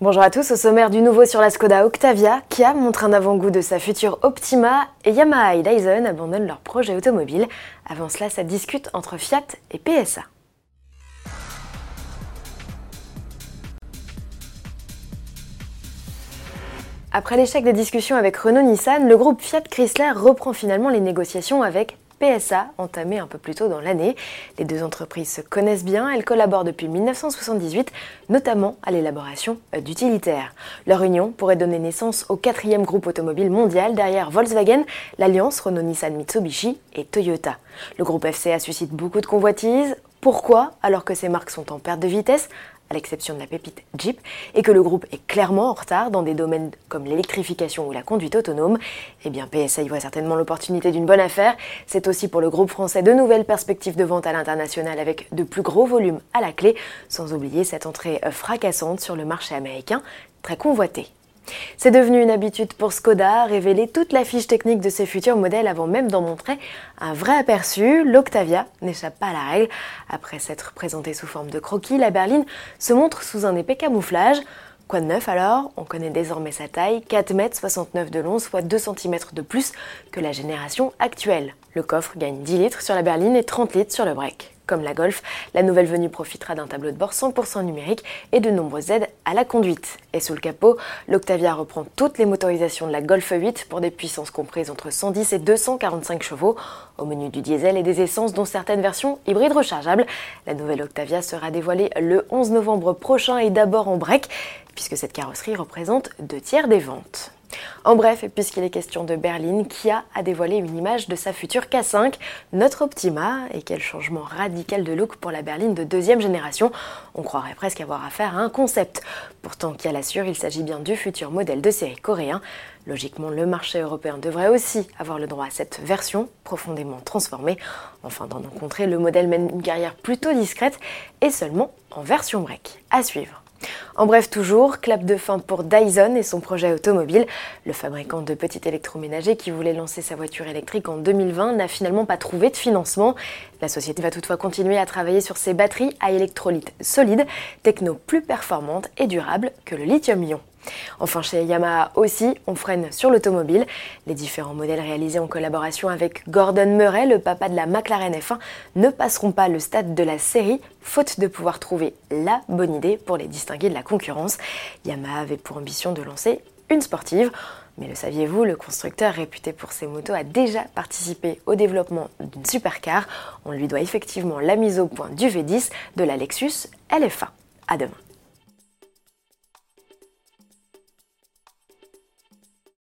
Bonjour à tous, au sommaire du nouveau sur la Skoda Octavia, Kia montre un avant-goût de sa future Optima et Yamaha et Dyson abandonnent leur projet automobile. Avant cela, ça discute entre Fiat et PSA. Après l'échec des discussions avec Renault-Nissan, le groupe Fiat Chrysler reprend finalement les négociations avec PSA, entamé un peu plus tôt dans l'année. Les deux entreprises se connaissent bien, elles collaborent depuis 1978, notamment à l'élaboration d'utilitaires. Leur union pourrait donner naissance au quatrième groupe automobile mondial derrière Volkswagen, l'alliance Renault-Nissan-Mitsubishi et Toyota. Le groupe FCA suscite beaucoup de convoitises. Pourquoi? Alors que ces marques sont en perte de vitesse à l'exception de la pépite Jeep, et que le groupe est clairement en retard dans des domaines comme l'électrification ou la conduite autonome, eh bien PSA y voit certainement l'opportunité d'une bonne affaire. C'est aussi pour le groupe français de nouvelles perspectives de vente à l'international avec de plus gros volumes à la clé, sans oublier cette entrée fracassante sur le marché américain, très convoité. C'est devenu une habitude pour Skoda, révéler toute la fiche technique de ses futurs modèles avant même d'en montrer un vrai aperçu. L'Octavia n'échappe pas à la règle. Après s'être présentée sous forme de croquis, la berline se montre sous un épais camouflage. Quoi de neuf alors? On connaît désormais sa taille, 4,69 m de long, soit 2 cm de plus que la génération actuelle. Le coffre gagne 10 litres sur la berline et 30 litres sur le break. Comme la Golf, la nouvelle venue profitera d'un tableau de bord 100% numérique et de nombreuses aides à la conduite. Et sous le capot, l'Octavia reprend toutes les motorisations de la Golf 8 pour des puissances comprises entre 110 et 245 chevaux. Au menu du diesel et des essences dont certaines versions hybrides rechargeables. La nouvelle Octavia sera dévoilée le 11 novembre prochain et d'abord en break, puisque cette carrosserie représente deux tiers des ventes. En bref, puisqu'il est question de berline, Kia a dévoilé une image de sa future K5, notre Optima, et quel changement radical de look pour la berline de deuxième génération. On croirait presque avoir affaire à un concept. Pourtant, Kia l'assure, il s'agit bien du futur modèle de série coréen. Logiquement, le marché européen devrait aussi avoir le droit à cette version profondément transformée. Enfin, d'en rencontrer, le modèle mène une carrière plutôt discrète et seulement en version break. À suivre. En bref, toujours, clap de fin pour Dyson et son projet automobile. Le fabricant de petits électroménagers qui voulait lancer sa voiture électrique en 2020 n'a finalement pas trouvé de financement. La société va toutefois continuer à travailler sur ses batteries à électrolyte solide, techno plus performante et durable que le lithium-ion. Enfin, chez Yamaha aussi, on freine sur l'automobile. Les différents modèles réalisés en collaboration avec Gordon Murray, le papa de la McLaren F1, ne passeront pas le stade de la série, faute de pouvoir trouver la bonne idée pour les distinguer de la concurrence. Yamaha avait pour ambition de lancer une sportive. Mais le saviez-vous, le constructeur réputé pour ses motos a déjà participé au développement d'une supercar. On lui doit effectivement la mise au point du V10 de la Lexus LFA. À demain.